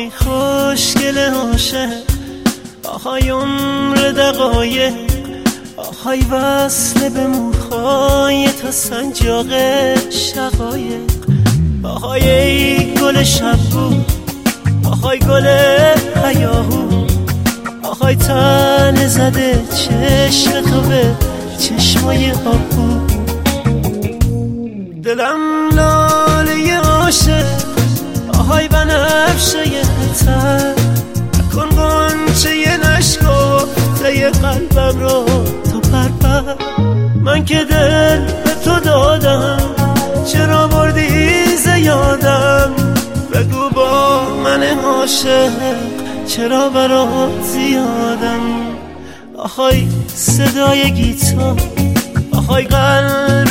عاشق آهای عمر دقایق آهای وصل به موهای تا سنجاق شقایق. آهای ای گل شب بود آهای گل حیاهو آهای تن زده چشم تو به چشمای آبو دلم عاشق بنفشه تر کن قنچه نشکفته قلبم رو تو پرپر من که دل به تو دادم چرا بردی زیادم بگو با من عاشق چرا برات زیادم؟ آهای صدای گیتار آهای قلب